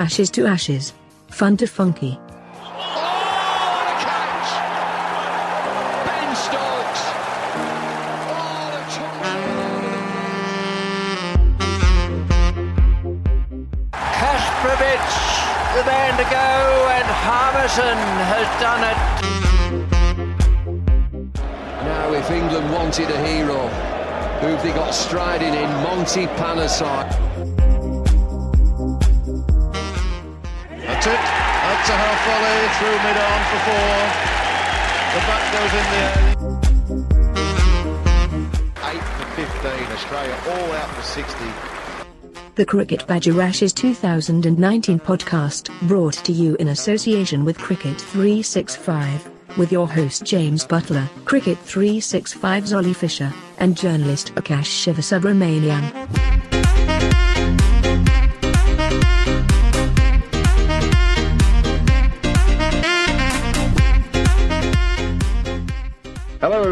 Ashes to ashes. Fun to funky. Ben the man to go, and Harmison has done it. Now, if England wanted a hero, who've they got striding in? Monty Panesar. It. That's a half volley through mid on for four. The back goes in the air. 8 for 15. Australia all out for 60. The Cricket Badger Ashes 2019 podcast, brought to you in association with Cricket 365, with your host James Butler, Cricket 365's Ollie Fisher, and journalist Akash Shivasubramanian.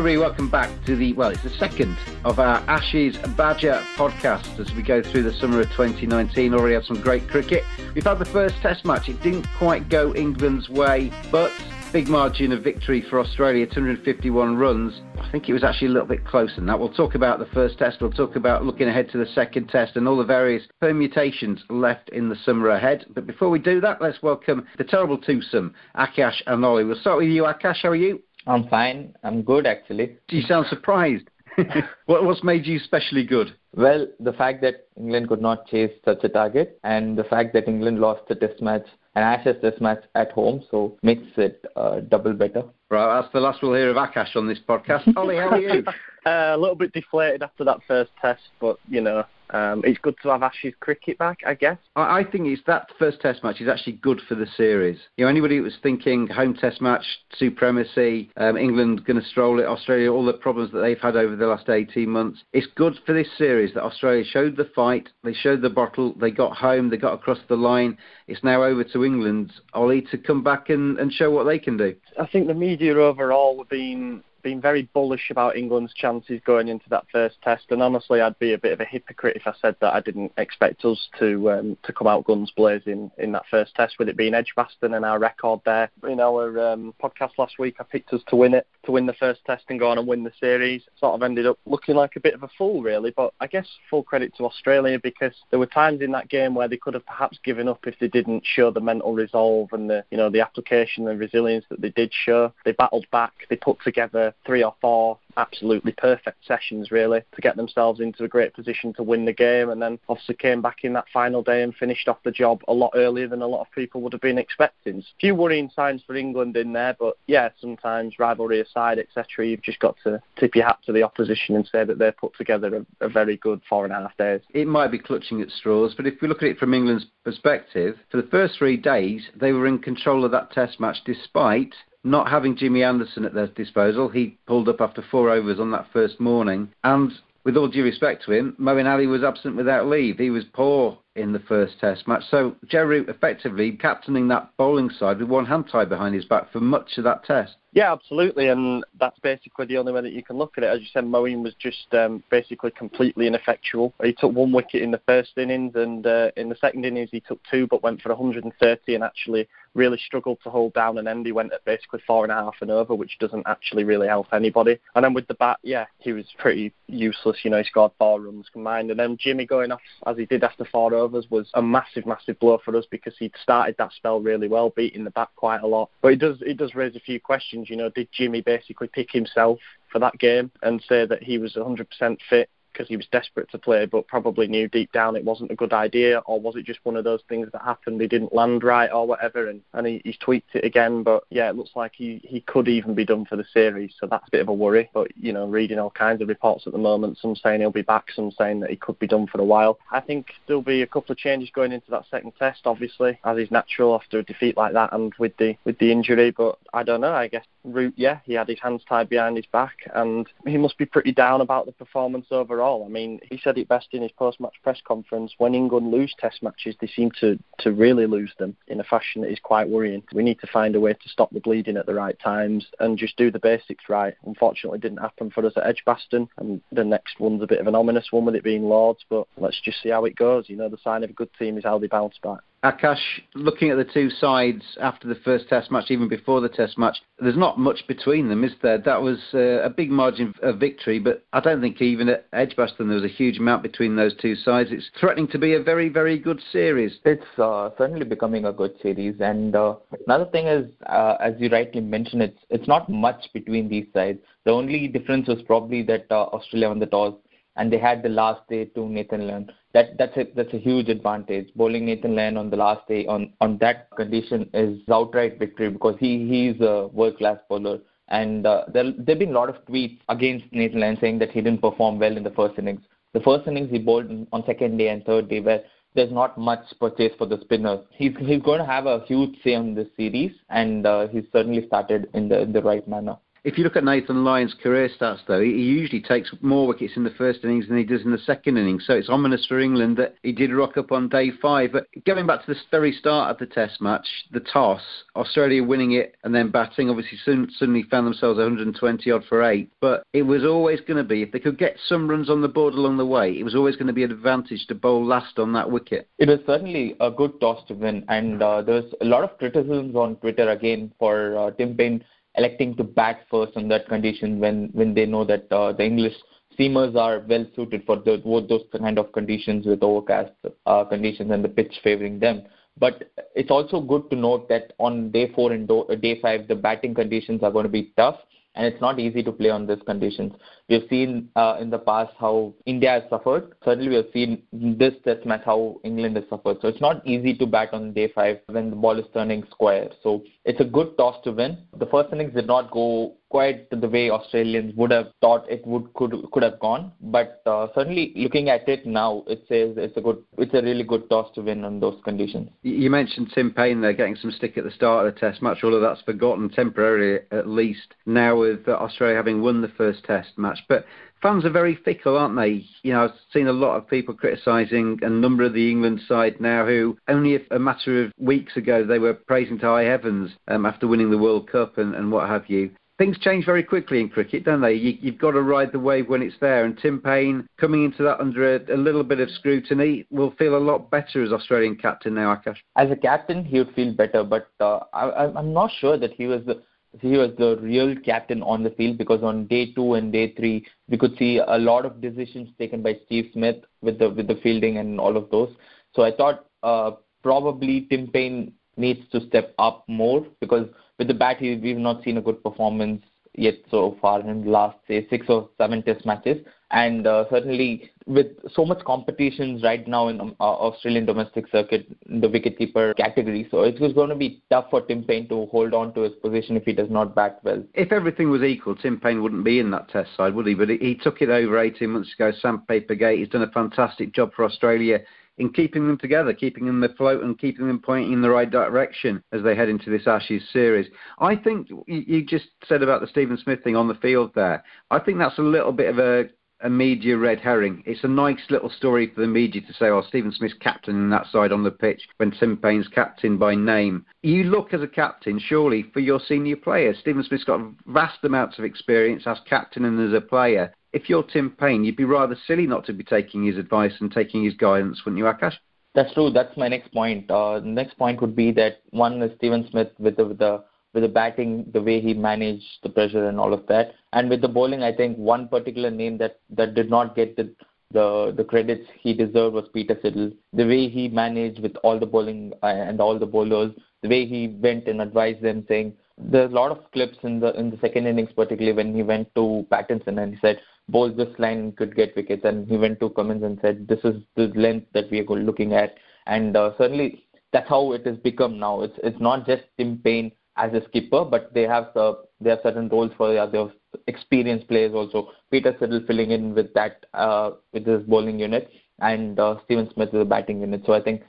Welcome back to the, well, it's the second of our Ashes Badger podcast as we go through the summer of 2019. Already had some great cricket. We've had the first test match. It didn't quite go England's way, but big margin of victory for Australia, 251 runs. I think it was actually a little bit closer than that. We'll talk about the first test. We'll talk about looking ahead to the second test and all the various permutations left in the summer ahead. But before we do that, let's welcome the terrible twosome, Akash and Ollie. We'll start with you, Akash. How are you? I'm fine. I'm good actually. You sound surprised. what, what's made you especially good? Well, the fact that England could not chase such a target and the fact that England lost the test match and Ashes test match at home, so makes it uh, double better. Right, that's the last we'll hear of Akash on this podcast. Ollie, how are you? Uh, a little bit deflated after that first test, but you know, um, it's good to have Ashes cricket back, I guess. I, I think it's that first test match is actually good for the series. You know, anybody who was thinking home test match, supremacy, um, England going to stroll it, Australia, all the problems that they've had over the last 18 months, it's good for this series that Australia showed the fight, they showed the bottle, they got home, they got across the line. It's now over to England, Ollie, to come back and, and show what they can do. I think the media overall have been been very bullish about England's chances going into that first test, and honestly, I'd be a bit of a hypocrite if I said that I didn't expect us to um, to come out guns blazing in that first test, with it being Edgbaston and our record there. In our um, podcast last week, I picked us to win it, to win the first test and go on and win the series. Sort of ended up looking like a bit of a fool, really, but I guess full credit to Australia because there were times in that game where they could have perhaps given up if they didn't show the mental resolve and the you know the application and resilience that they did show. They battled back, they put together three or four absolutely perfect sessions really to get themselves into a great position to win the game and then obviously came back in that final day and finished off the job a lot earlier than a lot of people would have been expecting. A few worrying signs for England in there but yeah sometimes rivalry aside etc you've just got to tip your hat to the opposition and say that they've put together a, a very good four and a half days. It might be clutching at straws but if we look at it from England's perspective for the first three days they were in control of that test match despite not having Jimmy Anderson at their disposal. He pulled up after four overs on that first morning. And with all due respect to him, Moeen Ali was absent without leave. He was poor in the first Test match. So Root effectively captaining that bowling side with one hand tied behind his back for much of that Test. Yeah, absolutely, and that's basically the only way that you can look at it. As you said, Moeen was just um, basically completely ineffectual. He took one wicket in the first innings, and uh, in the second innings he took two, but went for 130 and actually really struggled to hold down an end. He went at basically four and a half and over, which doesn't actually really help anybody. And then with the bat, yeah, he was pretty useless. You know, he scored four runs combined. And then Jimmy going off as he did after four was a massive, massive blow for us because he'd started that spell really well, beating the bat quite a lot. But it does it does raise a few questions. You know, did Jimmy basically pick himself for that game and say that he was 100% fit because he was desperate to play, but probably knew deep down it wasn't a good idea, or was it just one of those things that happened? He didn't land right or whatever, and, and he, he's tweaked it again. But yeah, it looks like he, he could even be done for the series, so that's a bit of a worry. But you know, reading all kinds of reports at the moment, some saying he'll be back, some saying that he could be done for a while. I think there'll be a couple of changes going into that second test, obviously, as is natural after a defeat like that and with the with the injury. But I don't know. I guess Root, yeah, he had his hands tied behind his back, and he must be pretty down about the performance overall. I mean, he said it best in his post-match press conference. When England lose Test matches, they seem to to really lose them in a fashion that is quite worrying. We need to find a way to stop the bleeding at the right times and just do the basics right. Unfortunately, didn't happen for us at Edgbaston, and the next one's a bit of an ominous one with it being Lords. But let's just see how it goes. You know, the sign of a good team is how they bounce back. Akash, looking at the two sides after the first Test match, even before the Test match, there's not much between them, is there? That was uh, a big margin of victory, but I don't think even at Edgbaston there was a huge amount between those two sides. It's threatening to be a very, very good series. It's uh, certainly becoming a good series, and uh, another thing is, uh, as you rightly mentioned, it's it's not much between these sides. The only difference was probably that uh, Australia won the toss and they had the last day to Nathan Lyon. That that's a that's a huge advantage. Bowling Nathan Lyon on the last day on on that condition is outright victory because he he's a world class bowler. And uh, there there've been a lot of tweets against Nathan Lyon saying that he didn't perform well in the first innings. The first innings he bowled on second day and third day where there's not much purchase for the spinners. He's he's going to have a huge say on this series, and uh, he's certainly started in the in the right manner. If you look at Nathan Lyon's career stats, though, he usually takes more wickets in the first innings than he does in the second innings. So it's ominous for England that he did rock up on day five. But going back to the very start of the Test match, the toss, Australia winning it and then batting, obviously soon, suddenly found themselves 120 odd for eight. But it was always going to be, if they could get some runs on the board along the way, it was always going to be an advantage to bowl last on that wicket. It was certainly a good toss to win. And uh, there was a lot of criticisms on Twitter again for uh, Tim Paine electing to bat first on that condition when when they know that uh, the English seamers are well suited for the, those kind of conditions with overcast uh, conditions and the pitch favoring them. But it's also good to note that on day four and do- day five, the batting conditions are going to be tough and it's not easy to play on these conditions. We've seen uh, in the past how India has suffered. Certainly, we have seen this test match how England has suffered. So it's not easy to bat on day five when the ball is turning square. So it's a good toss to win. The first innings did not go quite the way Australians would have thought it would could could have gone. But uh, certainly, looking at it now, it says it's a good, it's a really good toss to win on those conditions. You mentioned Tim Paine there getting some stick at the start of the Test match. All of that's forgotten temporarily, at least. Now with uh, Australia having won the first Test match, but fans are very fickle, aren't they? You know, I've seen a lot of people criticising a number of the England side now who only a matter of weeks ago they were praising to high heavens um, after winning the World Cup and, and what have you things change very quickly in cricket, don't they? You, have got to ride the wave when it's there. And Tim Paine coming into that under a, a, little bit of scrutiny will feel a lot better as Australian captain now, Akash. As a captain, he would feel better, but uh, I, I'm not sure that he was the he was the real captain on the field because on day two and day three we could see a lot of decisions taken by Steve Smith with the with the fielding and all of those. So I thought uh, probably Tim Paine needs to step up more because with the bat, we've not seen a good performance yet so far in the last say six or seven test matches. And uh, certainly with so much competitions right now in um, uh, Australian domestic circuit the wicketkeeper category so it's going to be tough for Tim Paine to hold on to his position if he does not bat well. If everything was equal Tim Paine wouldn't be in that test side would he? But he took it over 18 months ago. Sandpaper gate he's done a fantastic job for Australia in keeping them together, keeping them afloat, and keeping them pointing in the right direction as they head into this Ashes series. I think you just said about the Stephen Smith thing on the field there. I think that's a little bit of a a media red herring. It's a nice little story for the media to say, oh, Stephen Smith's captain in that side on the pitch when Tim Paine's captain by name. You look as a captain, surely, for your senior players. Stephen Smith's got vast amounts of experience as captain and as a player. If you're Tim Paine, you'd be rather silly not to be taking his advice and taking his guidance, wouldn't you, Akash? That's true. That's my next point. Uh, next point would be that one is Stephen Smith with the, with the with the batting, the way he managed the pressure and all of that, and with the bowling, I think one particular name that that did not get the the the credits he deserved was Peter Siddle. The way he managed with all the bowling uh, and all the bowlers, the way he went and advised them, saying there's a lot of clips in the in the second innings, particularly when he went to Pattinson and he said, "Bowl this line could get wickets," and he went to Cummins and said, "This is the length that we are looking at," and uh, certainly that's how it has become now. It's it's not just Tim Paine as a skipper, but they have uh, they have certain roles for the other experienced players also. Peter Siddle filling in with that uh, with his bowling unit, and uh, Stephen Smith with the batting unit. So I think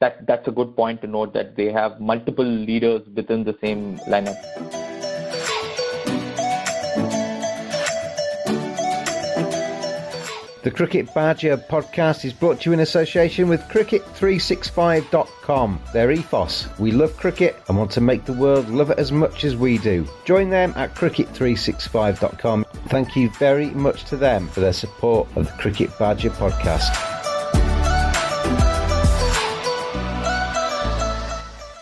that that's a good point to note that they have multiple leaders within the same lineup. The Cricket Badger podcast is brought to you in association with Cricket365.com. Their ethos we love cricket and want to make the world love it as much as we do. Join them at Cricket365.com. Thank you very much to them for their support of the Cricket Badger podcast.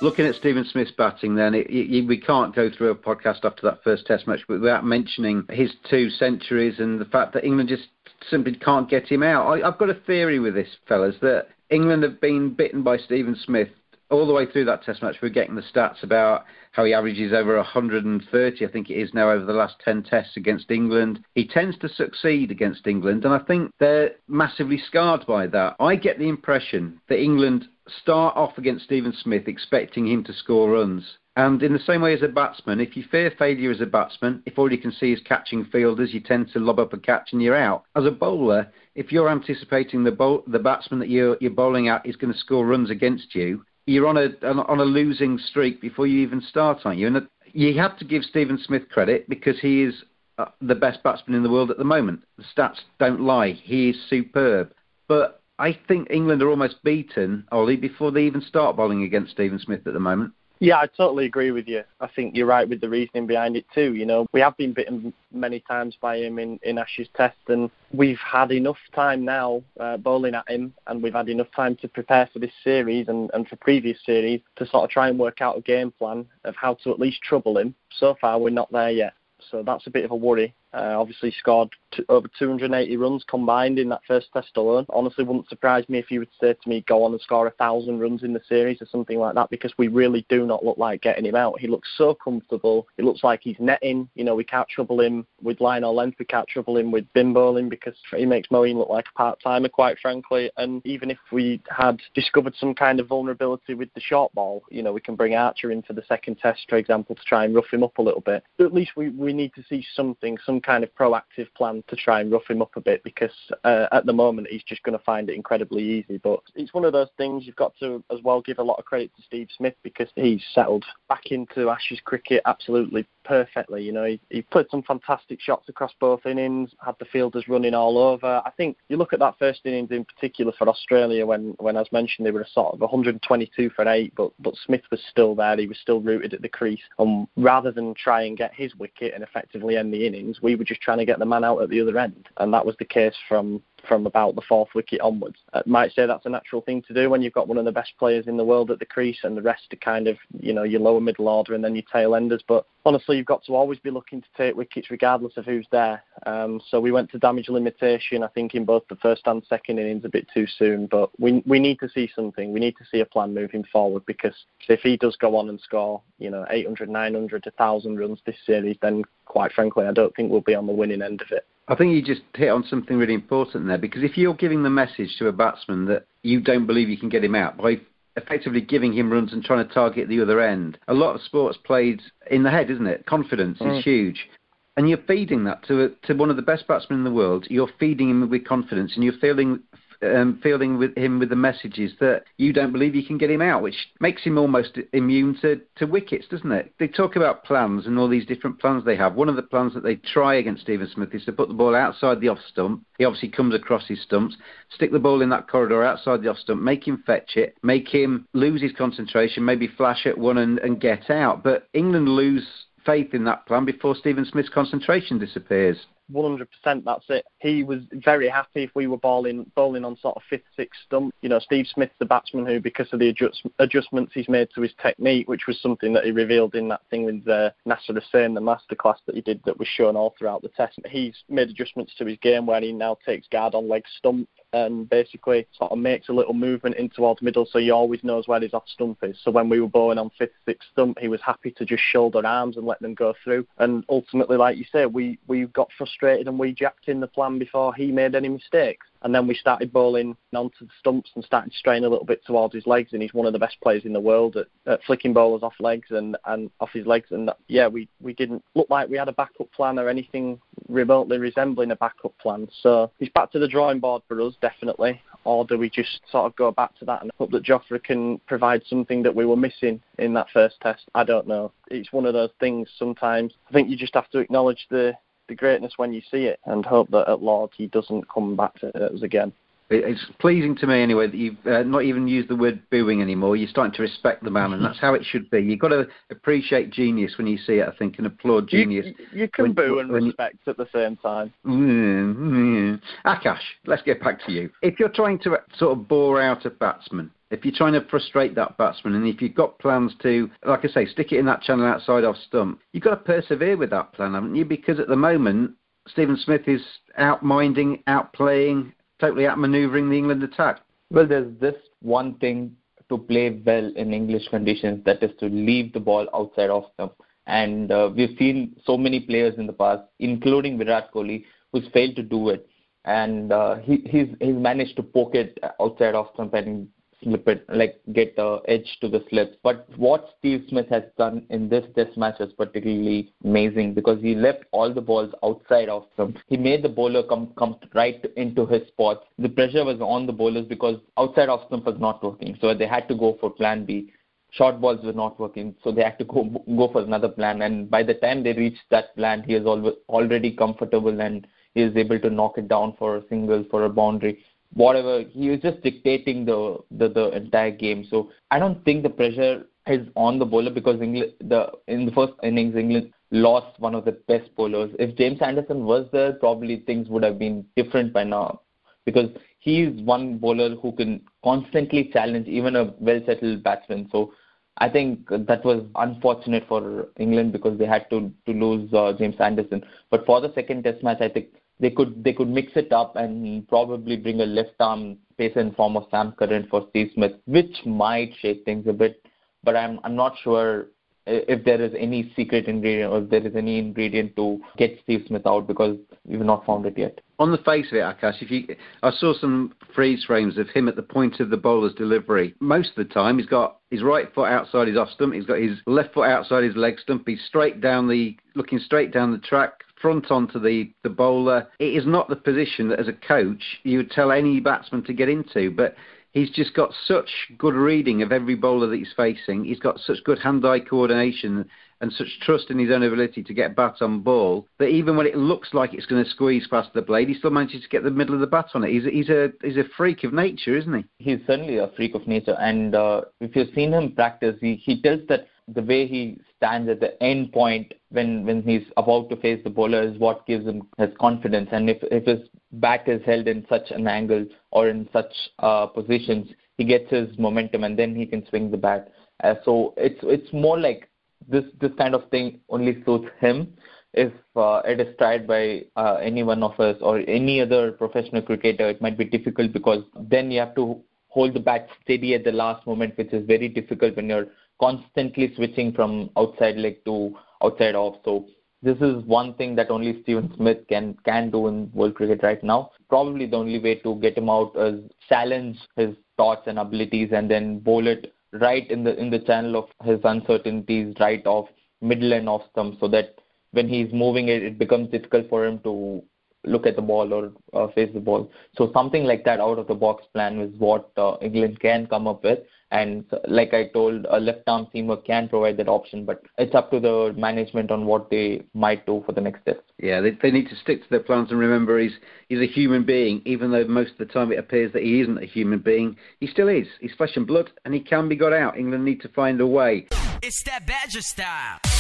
Looking at Stephen Smith's batting, then it, it, we can't go through a podcast after that first Test match without mentioning his two centuries and the fact that England just simply can't get him out. I, I've got a theory with this, fellas, that England have been bitten by Stephen Smith all the way through that Test match. We're getting the stats about how he averages over 130, I think it is now, over the last 10 tests against England. He tends to succeed against England, and I think they're massively scarred by that. I get the impression that England start off against Stephen Smith expecting him to score runs. And in the same way as a batsman, if you fear failure as a batsman, if all you can see is catching fielders, you tend to lob up a catch and you're out. As a bowler, if you're anticipating the bowl, the batsman that you're, you're bowling at is going to score runs against you, you're on a on a losing streak before you even start, aren't you? And you have to give Stephen Smith credit because he is uh, the best batsman in the world at the moment. The stats don't lie. He is superb. But I think England are almost beaten, Ollie, before they even start bowling against Stephen Smith at the moment. Yeah, I totally agree with you. I think you're right with the reasoning behind it too. You know, we have been bitten many times by him in, in Ashes Test, and we've had enough time now uh, bowling at him, and we've had enough time to prepare for this series and, and for previous series to sort of try and work out a game plan of how to at least trouble him. So far, we're not there yet so that's a bit of a worry. Uh, obviously, scored t- over 280 runs combined in that first test alone. Honestly, wouldn't surprise me if you would say to me, go on and score a thousand runs in the series or something like that, because we really do not look like getting him out. He looks so comfortable. It looks like he's netting. You know, we can't trouble him with line or length. We can't trouble him with bin bowling because he makes Moeen look like a part timer, quite frankly. And even if we had discovered some kind of vulnerability with the short ball, you know, we can bring Archer in for the second test, for example, to try and rough him up a little bit. But at least we, we need to see something, some kind of proactive plan to try and rough him up a bit because uh, at the moment he's just going to find it incredibly easy. But it's one of those things you've got to as well give a lot of credit to Steve Smith because he's settled back into Ashes cricket absolutely perfectly. You know, he, he put some fantastic shots across both innings, had the fielders running all over. I think you look at that first innings in particular for Australia when, when as mentioned, they were a sort of 122 for eight, but, but Smith was still there. He was still rooted at the crease. And rather than try and get his wicket and effectively end the innings, we were just trying to get the man out at the other end. And that was the case from from about the fourth wicket onwards. I uh, might say that's a natural thing to do when you've got one of the best players in the world at the crease and the rest are kind of, you know, your lower middle order and then your tail enders. But honestly, you've got to always be looking to take wickets regardless of who's there. Um, so we went to damage limitation, I think, in both the first and second innings a bit too soon. But we we need to see something. We need to see a plan moving forward because if he does go on and score, you know, 800, 900, 1,000 runs this series, then quite frankly, I don't think we'll be on the winning end of it. I think you just hit on something really important there because if you're giving the message to a batsman that you don't believe you can get him out by effectively giving him runs and trying to target the other end, a lot of sports played in the head, isn't it? Confidence mm. is huge. And you're feeding that to a, to one of the best batsmen in the world. You're feeding him with confidence, and you're feeling um, fielding with him with the messages that you don't believe you can get him out, which makes him almost immune to, to wickets, doesn't it? They talk about plans and all these different plans they have. One of the plans that they try against Stephen Smith is to put the ball outside the off stump. He obviously comes across his stumps, stick the ball in that corridor outside the off stump, make him fetch it, make him lose his concentration, maybe flash at one and, and get out. But England lose faith in that plan before Stephen Smith's concentration disappears. 100%. That's it. He was very happy if we were bowling bowling on sort of fifth, sixth stump. You know, Steve Smith's the batsman who, because of the adjust, adjustments he's made to his technique, which was something that he revealed in that thing with uh, Nasser Hussain, the masterclass that he did that was shown all throughout the test. He's made adjustments to his game where he now takes guard on leg stump and basically sort of makes a little movement in towards middle so he always knows where his off stump is. So when we were bowling on fifth, sixth stump, he was happy to just shoulder arms and let them go through. And ultimately, like you say, we, we got frustrated and we jacked in the plan before he made any mistakes and then we started bowling onto the stumps and started straying a little bit towards his legs. And he's one of the best players in the world at, at flicking bowlers off legs and, and off his legs. And yeah, we, we didn't look like we had a backup plan or anything remotely resembling a backup plan. So he's back to the drawing board for us, definitely. Or do we just sort of go back to that and hope that Jofra can provide something that we were missing in that first test? I don't know. It's one of those things sometimes. I think you just have to acknowledge the greatness when you see it and hope that at Lords he doesn't come back to us again. It's pleasing to me anyway that you've uh, not even used the word booing anymore. You're starting to respect the man, and that's how it should be. You've got to appreciate genius when you see it, I think, and applaud genius. You, you can when, boo and respect you... at the same time. Mm-hmm. Akash, let's get back to you. If you're trying to sort of bore out a batsman, if you're trying to frustrate that batsman and if you've got plans to, like I say, stick it in that channel outside off stump, you've got to persevere with that plan, haven't you? Because at the moment, Stephen Smith is outminding, outplaying, totally outmanoeuvring the England attack. Well, there's this one thing to play well in English conditions that is to leave the ball outside off stump. And uh, we've seen so many players in the past, including Virat Kohli, who's failed to do it. And uh, he, he's he's managed to poke it outside off stump and slip it, like get the edge to the slips. But what Steve Smith has done in this test match is particularly amazing because he left all the balls outside of him. He made the bowler come come right into his spot. The pressure was on the bowlers because outside off stump was not working, so they had to go for plan B. Short balls were not working, so they had to go go for another plan. And by the time they reached that plan, he is already comfortable and he is able to knock it down for a single, for a boundary whatever he was just dictating the, the the entire game. So I don't think the pressure is on the bowler because England the in the first innings England lost one of the best bowlers. If James Anderson was there, probably things would have been different by now because he is one bowler who can constantly challenge even a well settled batsman. So I think that was unfortunate for England because they had to to lose uh, James Anderson. But for the second Test match, I think they could they could mix it up and probably bring a left arm pacer in form of Sam Curran for Steve Smith, which might shake things a bit. But I'm I'm not sure if there is any secret ingredient or if there is any ingredient to get Steve Smith out because we've not found it yet. On the face of it, Akash, if you, I saw some freeze frames of him at the point of the bowler's delivery. Most of the time, he's got his right foot outside his off stump, he's got his left foot outside his leg stump. He's straight down the, looking straight down the track, front onto the, the bowler. It is not the position that, as a coach, you would tell any batsman to get into. But he's just got such good reading of every bowler that he's facing. He's got such good hand-eye coordination and such trust in his own ability to get bat on ball that even when it looks like it's going to squeeze past the blade, he still manages to get the middle of the bat on it. He's he's a he's a freak of nature, isn't he? He's certainly a freak of nature, and uh, if you've seen him practice, he he tells that the way he stands at the end point when when he's about to face the bowler is what gives him his confidence. And if if his bat is held in such an angle or in such uh, positions, he gets his momentum and then he can swing the bat. Uh, so it's it's more like this this kind of thing only suits him. If uh, it is tried by uh, any one of us or any other professional cricketer, it might be difficult because then you have to hold the bat steady at the last moment, which is very difficult when you're constantly switching from outside leg to outside off. So this is one thing that only Steven Smith can can do in world cricket right now. Probably the only way to get him out is challenge his thoughts and abilities and then bowl it right in the in the channel of his uncertainties, right off middle and off stump, so that when he's moving it, it becomes difficult for him to look at the ball or uh, face the ball. So something like that out of the box plan is what uh, England can come up with. And like I told, a left arm seamer can provide that option, but it's up to the management on what they might do for the next test. Yeah, they, they need to stick to their plans and remember he's he's a human being. Even though most of the time it appears that he isn't a human being, he still is. He's flesh and blood, and he can be got out. England need to find a way. It's that Badger style.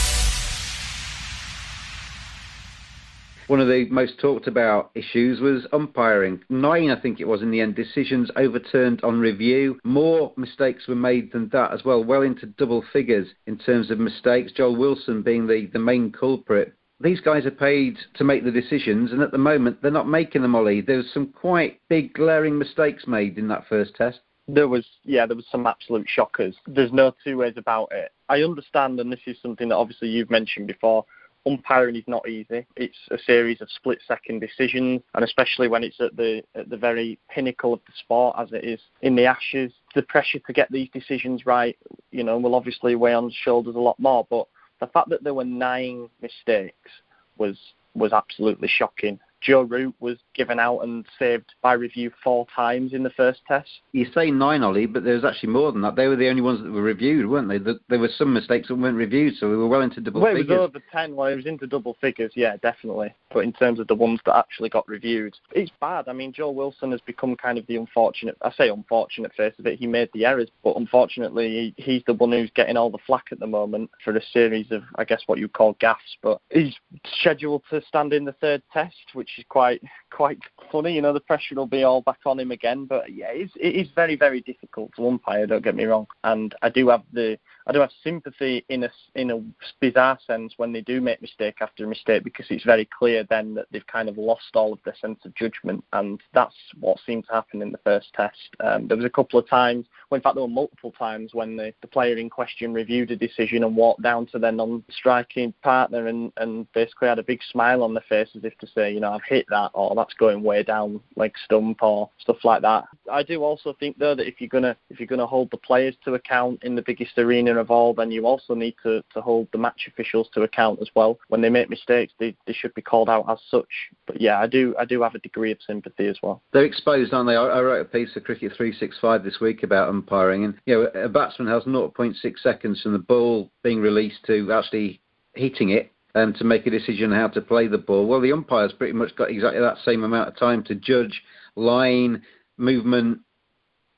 One of the most talked about issues was umpiring. Nine, I think it was, in the end, decisions overturned on review. More mistakes were made than that as well, well into double figures in terms of mistakes. Joel Wilson being the, the main culprit. These guys are paid to make the decisions, and at the moment, they're not making them, Ollie. There's some quite big, glaring mistakes made in that first test. There was, yeah, there was some absolute shockers. There's no two ways about it. I understand, and this is something that obviously you've mentioned before umpiring is not easy. It's a series of split second decisions, and especially when it's at the at the very pinnacle of the sport, as it is in the Ashes, the pressure to get these decisions right, you know, will obviously weigh on shoulders a lot more. But the fact that there were nine mistakes was was absolutely shocking. Joe Root was given out and saved by review four times in the first test. You say nine, Ollie, but there was actually more than that. They were the only ones that were reviewed, weren't they? There were some mistakes that weren't reviewed, so we were well into double well, figures. Well, it was over ten. Well, it was into double figures, yeah, definitely. But in terms of the ones that actually got reviewed, it's bad. I mean, Joel Wilson has become kind of the unfortunate. I say unfortunate face of it. He made the errors, but unfortunately, he's the one who's getting all the flack at the moment for a series of, I guess, what you call gaffes. But he's scheduled to stand in the third test, which is quite quite funny. You know, the pressure will be all back on him again. But yeah, it's, it is very very difficult to umpire. Don't get me wrong, and I do have the I do have sympathy in a in a bizarre sense when they do make mistake after mistake because it's very clear then that they've kind of lost all of their sense of judgment, and that's what seemed to happen in the first test. Um, there was a couple of times, well, in fact, there were multiple times when the, the player in question reviewed a decision and walked down to their non-striking partner and and basically had a big smile on their face as if to say, you know, I've hit that, or that's going way down leg stump or stuff like that. I do also think though that if you're gonna if you're gonna hold the players to account in the biggest arena of all, then you also need to, to hold the match officials to account as well. When they make mistakes, they, they should be called out as such. But yeah, I do I do have a degree of sympathy as well. They're exposed, aren't they? I, I wrote a piece for Cricket 365 this week about umpiring, and you know, a batsman has 0.6 seconds from the ball being released to actually hitting it and to make a decision how to play the ball. Well, the umpire's pretty much got exactly that same amount of time to judge line, movement,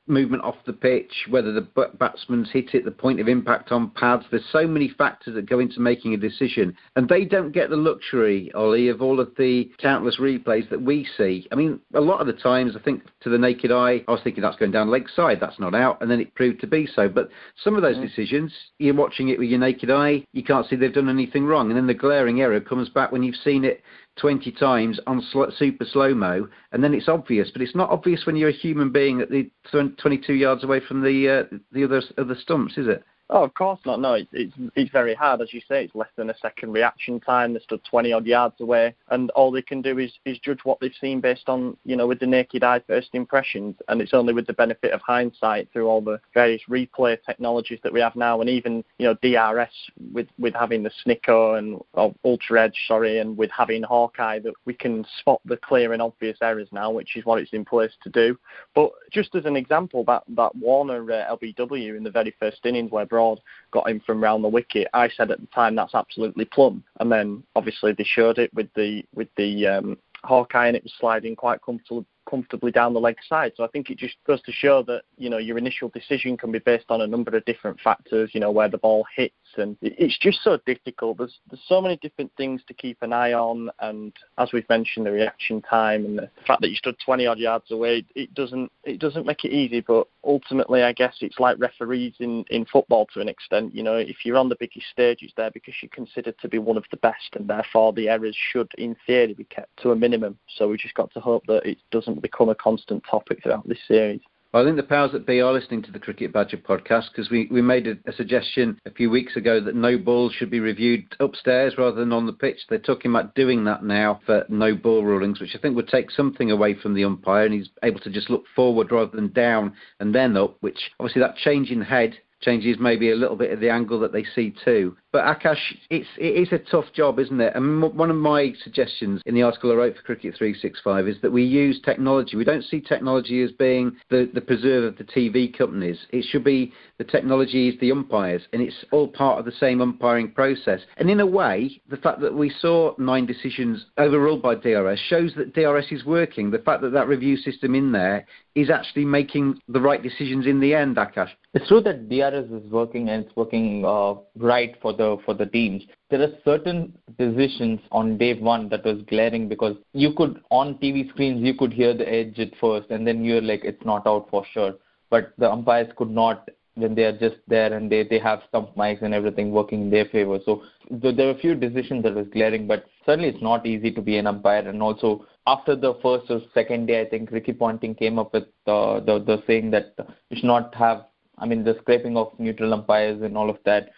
movement off the pitch, whether the batsman's hit it, the point of impact on pads. There's so many factors that go into making a decision, and they don't get the luxury, Ollie, of all of the countless replays that we see. I mean, a lot of the times, I think to the naked eye, I was thinking that's going down leg side, that's not out, and then it proved to be so. But some of those mm. decisions, you're watching it with your naked eye, you can't see they've done anything wrong, and then the glaring error comes back when you've seen it 20 times on sl- super slow mo, and then it's obvious. But it's not obvious when you're a human being at the 22 yards away from the uh, the other other stumps, is it? Oh, of course not. No, it's, it's it's very hard, as you say. It's less than a second reaction time. They're stood 20 odd yards away, and all they can do is is judge what they've seen based on you know with the naked eye first impressions. And it's only with the benefit of hindsight through all the various replay technologies that we have now, and even you know DRS with with having the Snicko and or Ultra Edge, sorry, and with having Hawkeye that we can spot the clear and obvious errors now, which is what it's in place to do. But just as an example, that that Warner uh, LBW in the very first innings where Broad got him from round the wicket. I said at the time that's absolutely plumb, and then obviously they showed it with the with the um, Hawkeye, and it was sliding quite comfortably comfortably down the leg side. So I think it just goes to show that you know your initial decision can be based on a number of different factors. You know where the ball hits, and it's just so difficult. There's there's so many different things to keep an eye on, and as we've mentioned, the reaction time and the fact that you stood 20 odd yards away, it doesn't it doesn't make it easy. But ultimately, I guess it's like referees in in football to an extent. You know, if you're on the biggest stage, it's there because you're considered to be one of the best, and therefore the errors should, in theory, be kept to a minimum. So we just got to hope that it doesn't become a constant topic throughout this series. Well, I think the powers that be are listening to the Cricket Badger podcast because we, we made a, a, suggestion a few weeks ago that no balls should be reviewed upstairs rather than on the pitch. They're talking about doing that now for no ball rulings, which I think would take something away from the umpire and he's able to just look forward rather than down and then up, which obviously that change in head changes maybe a little bit of the angle that they see too. But Akash, it's it is a tough job, isn't it? And one of my suggestions in the article I wrote for Cricket 365 is that we use technology. We don't see technology as being the, the preserve of the TV companies. It should be the technology is the umpires, and it's all part of the same umpiring process. And in a way, the fact that we saw nine decisions overruled by DRS shows that DRS is working. The fact that that review system in there is actually making the right decisions in the end, Akash. It's true that DRS is working and it's working uh, right for the for the teams. There are certain decisions on day one that was glaring because you could on TV screens you could hear the edge at first and then you're like it's not out for sure. But the umpires could not when they are just there and they, they have stump mics and everything working in their favor. So th- there were a few decisions that was glaring, but certainly it's not easy to be an umpire. And also after the first or second day, I think Ricky Ponting came up with uh, the the saying that you should not have, I mean, the scraping of neutral umpires and all of that,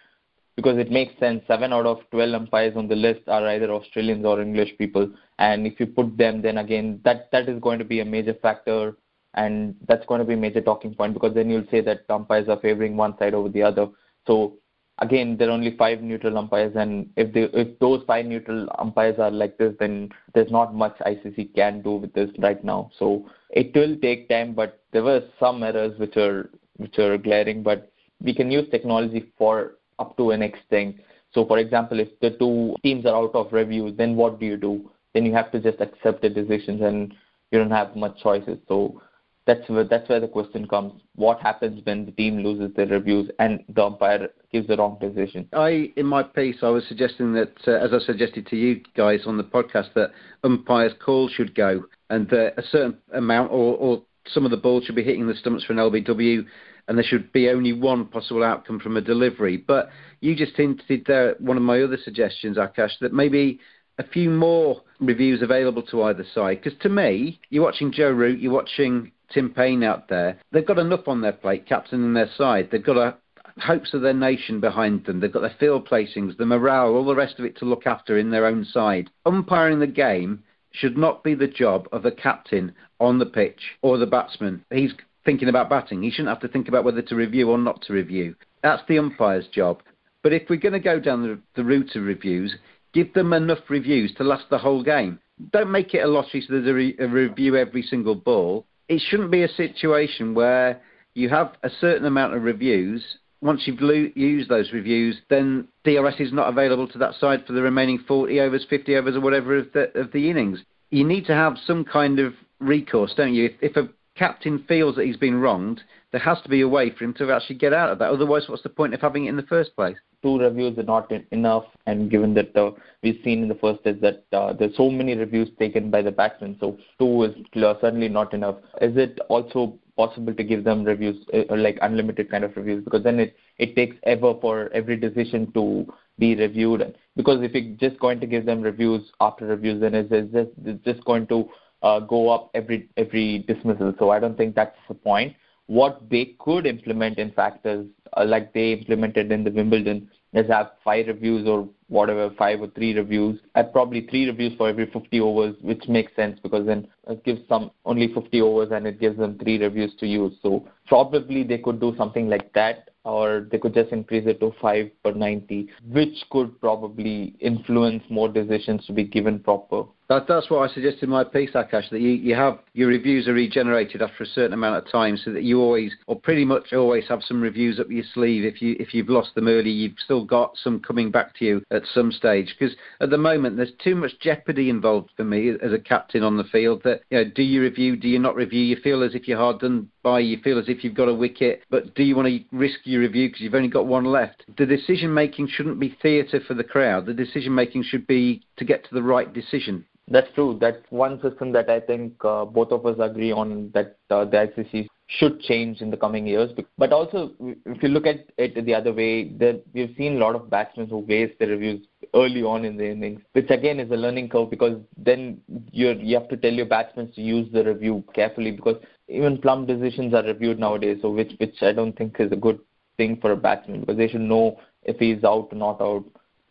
because it makes sense. Seven out of twelve umpires on the list are either Australians or English people, and if you put them, then again, that that is going to be a major factor, and that's going to be a major talking point because then you'll say that umpires are favoring one side over the other. So again, there are only five neutral umpires, and if they, if those five neutral umpires are like this, then there's not much ICC can do with this right now. So it will take time, but there were some errors which are which are glaring, but we can use technology for up to an extent. So, for example, if the two teams are out of review, then what do you do? Then you have to just accept the decisions, and you don't have much choices. So that's where that's where the question comes. What happens when the team loses their reviews and the umpire gives the wrong decision? I, in my piece, I was suggesting that, uh, as I suggested to you guys on the podcast, that umpires' calls should go, and that a certain amount or, or some of the ball should be hitting the stumps for an LBW, and there should be only one possible outcome from a delivery. But you just hinted there one of my other suggestions, Akash, that maybe a few more reviews available to either side. Because to me, you're watching Joe Root, you're watching Tim Paine out there, they've got enough on their plate, captaining their side. They've got a, hopes of their nation behind them. They've got their field placings, the morale, all the rest of it to look after in their own side. Umpiring the game should not be the job of the captain on the pitch or the batsman. He's thinking about batting. He shouldn't have to think about whether to review or not to review. That's the umpire's job. But if we're going to go down the, the route of reviews, give them enough reviews to last the whole game. Don't make it a lottery so there's a, re- a review every single ball it shouldn't be a situation where you have a certain amount of reviews. Once you've lo- used those reviews, then DRS is not available to that side for the remaining 40 overs, 50 overs, or whatever of the, of the innings. You need to have some kind of recourse, don't you? If, if a captain feels that he's been wronged, there has to be a way for him to actually get out of that. Otherwise, what's the point of having it in the first place? Two reviews are not enough, and given that uh, we've seen in the first is that uh, there's so many reviews taken by the batsmen, so two is certainly not enough. Is it also possible to give them reviews uh, like unlimited kind of reviews? Because then it it takes ever for every decision to be reviewed. Because if you're just going to give them reviews after reviews, then it's just, it's just going to uh, go up every every dismissal. So I don't think that's the point what they could implement, in fact, is uh, like they implemented in the Wimbledon, is have five reviews or whatever, five or three reviews, at probably three reviews for every 50 overs, which makes sense because then it gives some only 50 overs and it gives them three reviews to use. So probably they could do something like that or they could just increase it to 5 per 90, which could probably influence more decisions to be given proper. That, that's what I suggested in my piece, Akash, that you, you have your reviews are regenerated after a certain amount of time so that you always, or pretty much always have some reviews up your sleeve. If, you, if you've lost them early, you've still got some coming back to you at some stage. Because at the moment, there's too much jeopardy involved for me as a captain on the field that, you know, do you review, do you not review? You feel as if you're hard done by, you feel as if you've got a wicket, but do you want to risk your review because you've only got one left? The decision making shouldn't be theatre for the crowd. The decision making should be to get to the right decision. That's true. That's one system that I think uh, both of us agree on that uh, the ICC should change in the coming years. But also, if you look at it the other way, that we've seen a lot of batsmen who waste their reviews early on in the innings, which again is a learning curve because then you you have to tell your batsmen to use the review carefully because even plumb decisions are reviewed nowadays, so which which I don't think is a good thing for a batsman because they should know if he's out or not out,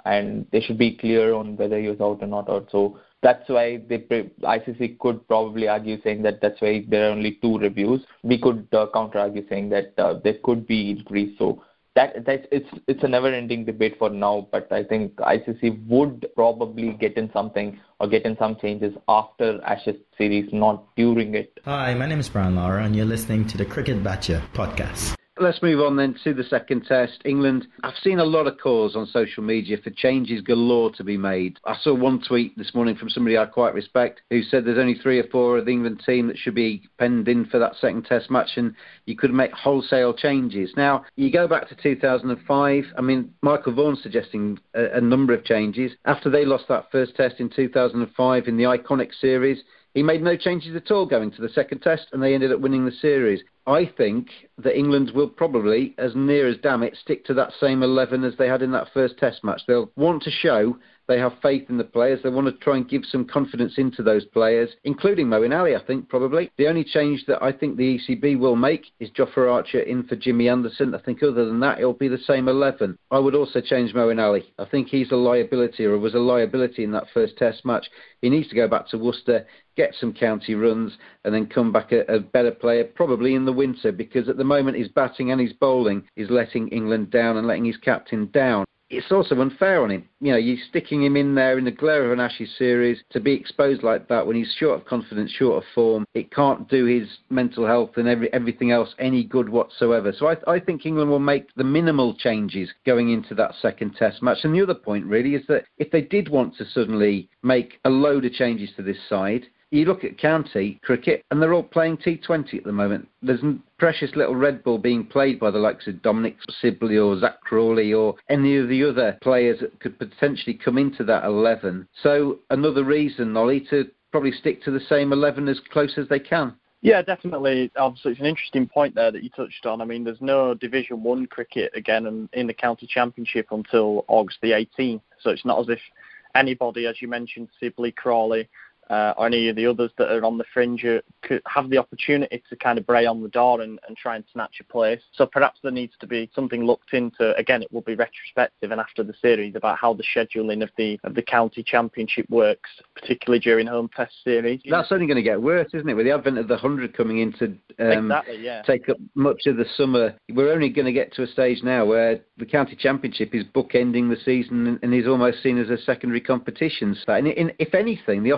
and they should be clear on whether he was out or not out. So that's why the ICC could probably argue saying that that's why there are only two reviews. We could uh, counter argue saying that uh, there could be increase. So that that's it's it's a never-ending debate for now. But I think ICC would probably get in something or get in some changes after Ashes series, not during it. Hi, my name is Brian Lara, and you're listening to the Cricket Badger podcast. Let's move on then to the second test. England, I've seen a lot of calls on social media for changes galore to be made. I saw one tweet this morning from somebody I quite respect who said there's only three or four of the England team that should be penned in for that second test match and you could make wholesale changes. Now, you go back to 2005, I mean, Michael Vaughan suggesting a, a number of changes. After they lost that first test in 2005 in the iconic series, he made no changes at all going to the second test, and they ended up winning the series. I think that England will probably, as near as damn it, stick to that same 11 as they had in that first test match. They'll want to show they have faith in the players. They want to try and give some confidence into those players, including Moeen Ali, I think, probably. The only change that I think the ECB will make is Jofra Archer in for Jimmy Anderson. I think other than that, it'll be the same 11. I would also change Moeen Ali. I think he's a liability or was a liability in that first test match. He needs to go back to Worcester, get some county runs, and then come back a, a better player, probably in the winter, because at the moment his batting and his bowling is letting England down and letting his captain down it's also unfair on him. You know, you're sticking him in there in the glare of an Ashes series to be exposed like that when he's short of confidence, short of form. It can't do his mental health and every, everything else any good whatsoever. So I, I think England will make the minimal changes going into that second Test match. And the other point really is that if they did want to suddenly make a load of changes to this side, you look at county cricket and they're all playing T20 at the moment. There's precious little red ball being played by the likes of Dominic Sibley or Zak Crawley or any of the other players that could potentially come into that 11. So another reason, Nolly, to probably stick to the same 11 as close as they can. Yeah, definitely. Obviously, it's an interesting point there that you touched on. I mean, there's no Division One cricket again in the county championship until August the 18th, so it's not as if anybody, as you mentioned, Sibley, Crawley, uh, or any of the others that are on the fringe could have the opportunity to kind of bray on the door and, and try and snatch a place. So perhaps there needs to be something looked into. Again, it will be retrospective and after the series about how the scheduling of the of the county championship works, particularly during home test series. That's only going to get worse, isn't it? With the advent of the hundred coming in to um, exactly, yeah. take up much of the summer, we're only going to get to a stage now where the county championship is bookending the season and is almost seen as a secondary competition. And in, if anything, the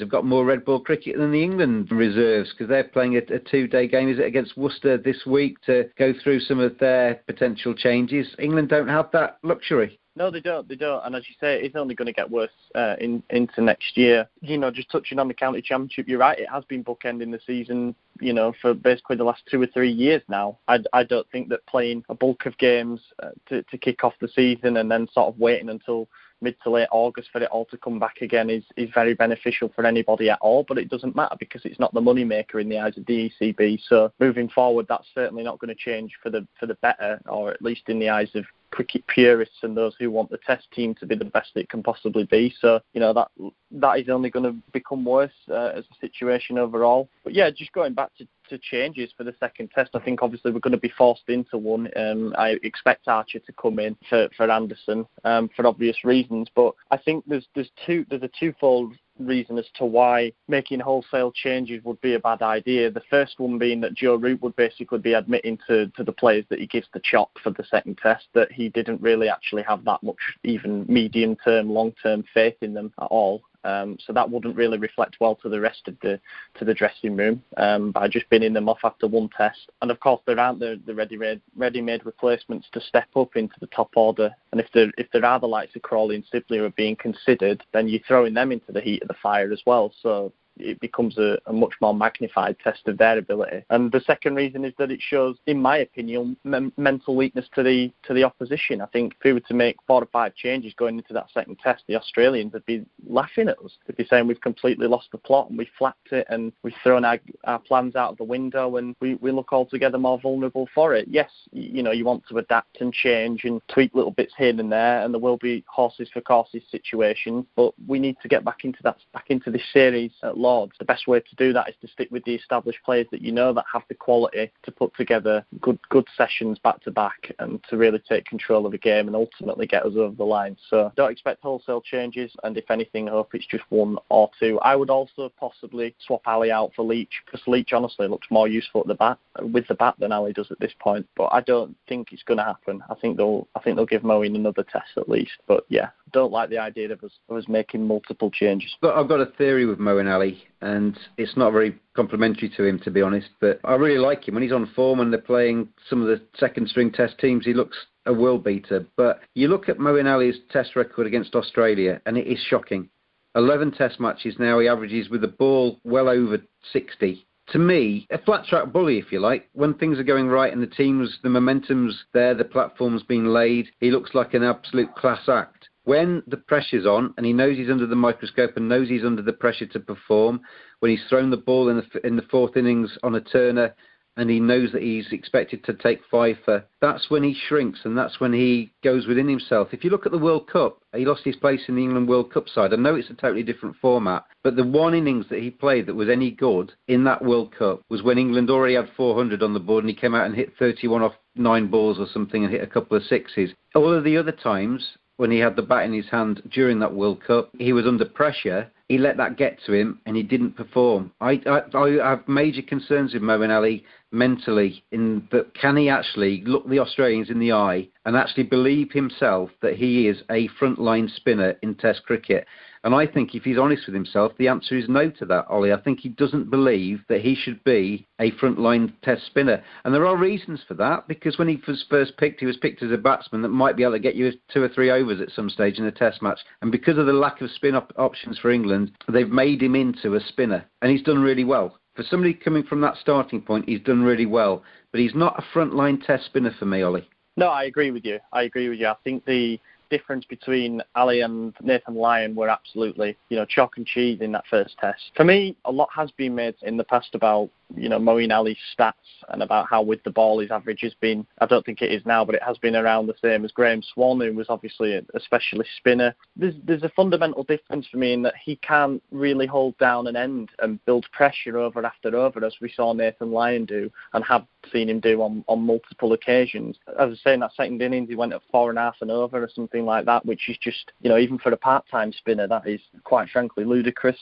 Have got more red ball cricket than the England reserves because they're playing a, a two-day game. Is it against Worcester this week to go through some of their potential changes? England don't have that luxury. No, they don't. They don't. And as you say, it's only going to get worse uh, in, into next year. You know, just touching on the county championship, you're right. It has been bookending the season. You know, for basically the last two or three years now. I, I don't think that playing a bulk of games uh, to to kick off the season and then sort of waiting until mid to late August for it all to come back again is, is very beneficial for anybody at all, but it doesn't matter because it's not the money maker in the eyes of the ECB. So moving forward, that's certainly not going to change for the for the better, or at least in the eyes of cricket purists and those who want the test team to be the best it can possibly be. So, you know, that that is only going to become worse uh, as a situation overall. But yeah, just going back to, to changes for the second test, I think obviously we're going to be forced into one. Um, I expect Archer to come in for, for Anderson um, for obvious reasons, but I think there's there's two there's a twofold reason as to why making wholesale changes would be a bad idea. The first one being that Joe Root would basically be admitting to, to the players that he gives the chop for the second test, that he didn't really actually have that much even medium term, long term faith in them at all. Um, so that wouldn't really reflect well to the rest of the to the dressing room um, by just binning them off after one test. And of course, there aren't the, the ready-made ready-made replacements to step up into the top order. And if there if there are the likes of Crawley and Sibley who are being considered, then you're throwing them into the heat of the fire as well. So it becomes a, a, much more magnified test of their ability. And the second reason is that it shows, in my opinion, mental weakness to the to the opposition. I think if we were to make four or five changes going into that second test, the Australians would be laughing at us. They'd be saying we've completely lost the plot and we flapped it and we've thrown our, our plans out of the window and we, we look altogether more vulnerable for it. Yes, you know, you want to adapt and change and tweak little bits here and there, and there will be horses for courses situations, but we need to get back into that back into this series at Lords, the best way to do that is to stick with the established players that you know that have the quality to put together good good sessions back to back and to really take control of the game and ultimately get us over the line. So don't expect wholesale changes, and if anything, hope it's just one or two. I would also possibly swap Ali out for Leach because Leach honestly looks more useful at the bat with the bat than Ali does at this point. But I don't think it's going to happen. I think they'll I think they'll give Moeen another test at least. But yeah, don't like the idea of us, of us making multiple changes. But I've got a theory with Moeen Ali, and it's not very complimentary to him, to be honest. But I really like him when he's on form and they're playing some of the second string Test teams. He looks a world beater. But you look at Moeen Ali's Test record against Australia, and it is shocking. 11 Test matches now. He averages with the ball well over 60 to me, a flat track bully, if you like. When things are going right and the team's, the momentum's there, the platform's been laid, he looks like an absolute class act. When the pressure's on and he knows he's under the microscope and knows he's under the pressure to perform, when he's thrown the ball in the, in the fourth innings on a turner and he knows that he's expected to take five for, that's when he shrinks and that's when he goes within himself. If you look at the World Cup, he lost his place in the England World Cup side. I know it's a totally different format, but the one innings that he played that was any good in that World Cup was when England already had 400 on the board and he came out and hit 31 off nine balls or something and hit a couple of sixes. All of the other times, when he had the bat in his hand during that World Cup, he was under pressure he let that get to him and he didn't perform. I, I, I have major concerns with Moeen Ali mentally in that can he actually look the Australians in the eye and actually believe himself that he is a frontline spinner in Test cricket. And I think if he's honest with himself, the answer is no to that, Ollie. I think he doesn't believe that he should be a frontline test spinner. And there are reasons for that, because when he was first picked, he was picked as a batsman that might be able to get you two or three overs at some stage in a test match. And because of the lack of spin op- options for England, they've made him into a spinner. And he's done really well. For somebody coming from that starting point, he's done really well. But he's not a frontline test spinner for me, Ollie. No, I agree with you. I agree with you. I think the difference between Ali and Nathan Lyon were absolutely, you know, chalk and cheese in that first test. For me, a lot has been made in the past about you know, Moeen Ali's stats and about how with the ball his average has been, I don't think it is now, but it has been around the same as Graeme Swann, who was obviously a, a specialist spinner. There's, there's a fundamental difference for me in that he can't really hold down an end and build pressure over after over, as we saw Nathan Lyon do and have seen him do on, on multiple occasions. As I say, in that second innings, he went at four and a half and over or something like that, which is just, you know, even for a part-time spinner, that is quite frankly ludicrous.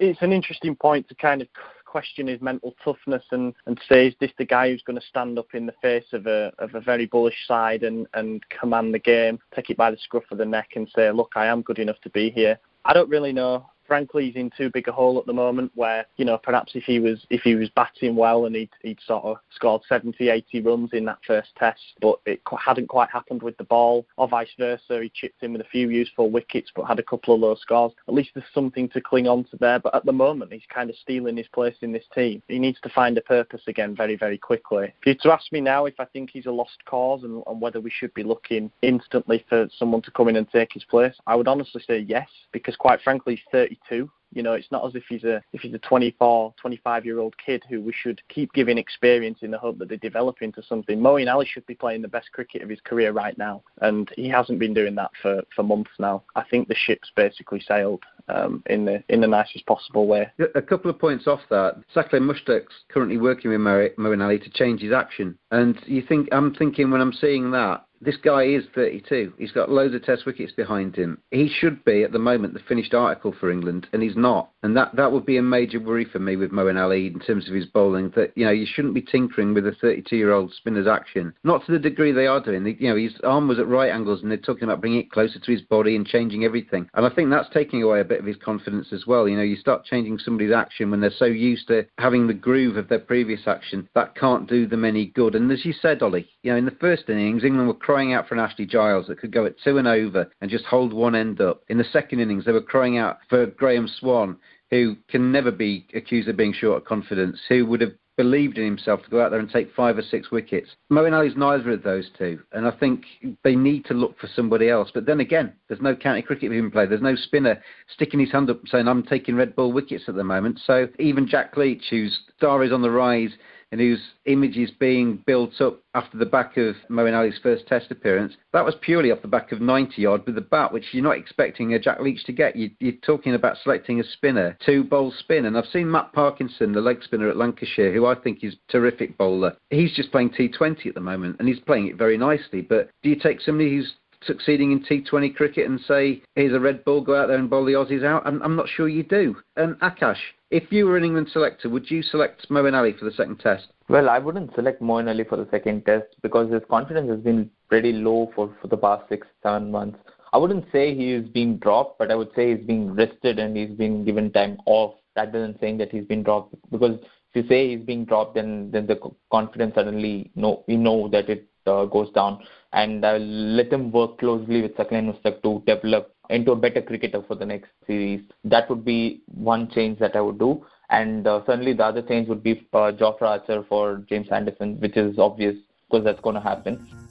It's an interesting point to kind of question his mental toughness and, and say, is this the guy who's going to stand up in the face of a of a very bullish side and, and command the game, take it by the scruff of the neck and say, look, I am good enough to be here? I don't really know frankly he's in too big a hole at the moment where you know perhaps if he was if he was batting well and he'd, he'd sort of scored 70 80 runs in that first test but it hadn't quite happened with the ball or vice versa he chipped in with a few useful wickets but had a couple of low scores. At least there's something to cling on to there but at the moment he's kind of stealing his place in this team. He needs to find a purpose again very very quickly. If you to ask me now if I think he's a lost cause and, and whether we should be looking instantly for someone to come in and take his place I would honestly say yes because quite frankly he's 30 32. You know, it's not as if he's a if he's a 24, 25 year old kid who we should keep giving experience in the hope that they develop into something. Moeen Ali should be playing the best cricket of his career right now, and he hasn't been doing that for, for months now. I think the ship's basically sailed um, in the in the nicest possible way. A couple of points off that. Saqlain Mushtaq's currently working with Moeen Ali to change his action, and you think I'm thinking when I'm seeing that this guy is 32. He's got loads of test wickets behind him. He should be, at the moment, the finished article for England, and he's not. And that, that would be a major worry for me with Moeen Ali in terms of his bowling, that, you know, you shouldn't be tinkering with a 32-year-old spinner's action. Not to the degree they are doing. You know, his arm was at right angles, and they're talking about bringing it closer to his body and changing everything. And I think that's taking away a bit of his confidence as well. You know, you start changing somebody's action when they're so used to having the groove of their previous action, that can't do them any good. And as you said, Ollie, you know, in the first innings, England were crying out for an Ashley Giles that could go at two and over and just hold one end up. In the second innings, they were crying out for Graeme Swann, who can never be accused of being short of confidence, who would have believed in himself to go out there and take five or six wickets. Moeen Ali's neither of those two, and I think they need to look for somebody else. But then again, there's no county cricket being played. There's no spinner sticking his hand up saying, I'm taking red ball wickets at the moment. So even Jack Leach, whose star is on the rise, and whose image is being built up after the back of Moeen Ali's first Test appearance, that was purely off the back of 90 odd with the bat, which you're not expecting a Jack Leach to get. You, are talking about selecting a spinner, two bowl spin, and I've seen Matt Parkinson, the leg spinner at Lancashire, who I think is a terrific bowler. He's just playing T20 at the moment, and he's playing it very nicely. But do you take somebody who's succeeding in T20 cricket and say, here's a red ball, go out there and bowl the Aussies out? I'm, I'm not sure you do. Akash, if you were an England selector, would you select Moeen Ali for the second test? Well, I wouldn't select Moeen Ali for the second test because his confidence has been pretty low for, for the past six, seven months. I wouldn't say he is being dropped, but I would say he's being rested and he's being given time off rather than saying that he's been dropped. Because if you say he's being dropped, then then the confidence suddenly know we know that it uh, goes down. And I'll let him work closely with Saqlain Mushtaq to develop into a better cricketer for the next series. That would be one change that I would do. And uh, certainly the other change would be uh, Jofra Archer for James Anderson, which is obvious because that's going to happen.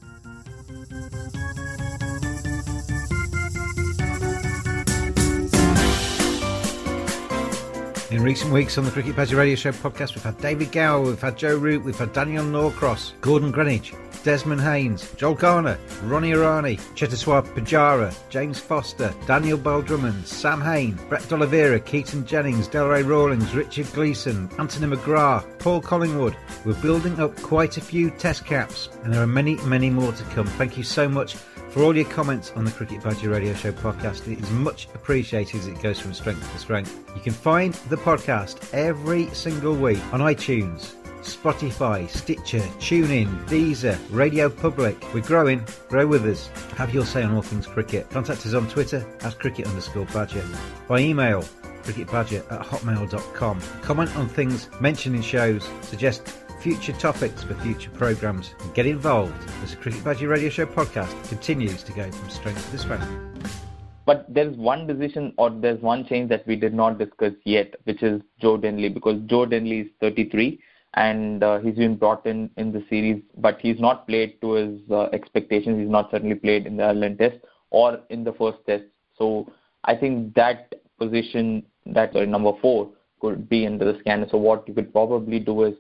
In recent weeks on the Cricket Badger Radio Show podcast, we've had David Gower, we've had Joe Root, we've had Daniel Norcross, Gordon Greenidge, Desmond Haynes, Joel Garner, Ronnie Irani, Cheteshwar Pujara, James Foster, Daniel Bell-Drummond, Sam Hain, Brett D'Oliveira, Keaton Jennings, Delray Rawlins, Richard Gleeson, Anthony McGrath, Paul Collingwood. We're building up quite a few test caps, and there are many, many more to come. Thank you so much for all your comments on the Cricket Badger Radio Show podcast. It is much appreciated as it goes from strength to strength. You can find the podcast every single week on iTunes, Spotify, Stitcher, TuneIn, Deezer, Radio Public. We're growing. Grow with us. Have your say on all things cricket. Contact us on Twitter at cricket underscore badger. By email, cricketbadger at hotmail.com. Comment on things mentioned in shows. Suggest future topics for future programmes. And get involved as the Cricket Badger Radio Show podcast continues to go from strength to strength. But there's one decision or there's one change that we did not discuss yet, which is Joe Denley, because Joe Denley is 33 and uh, he's been brought in in the series, but he's not played to his uh, expectations. He's not certainly played in the Ireland Test or in the first Test. So I think that position, that number four, could be under the scanner. So what you could probably do is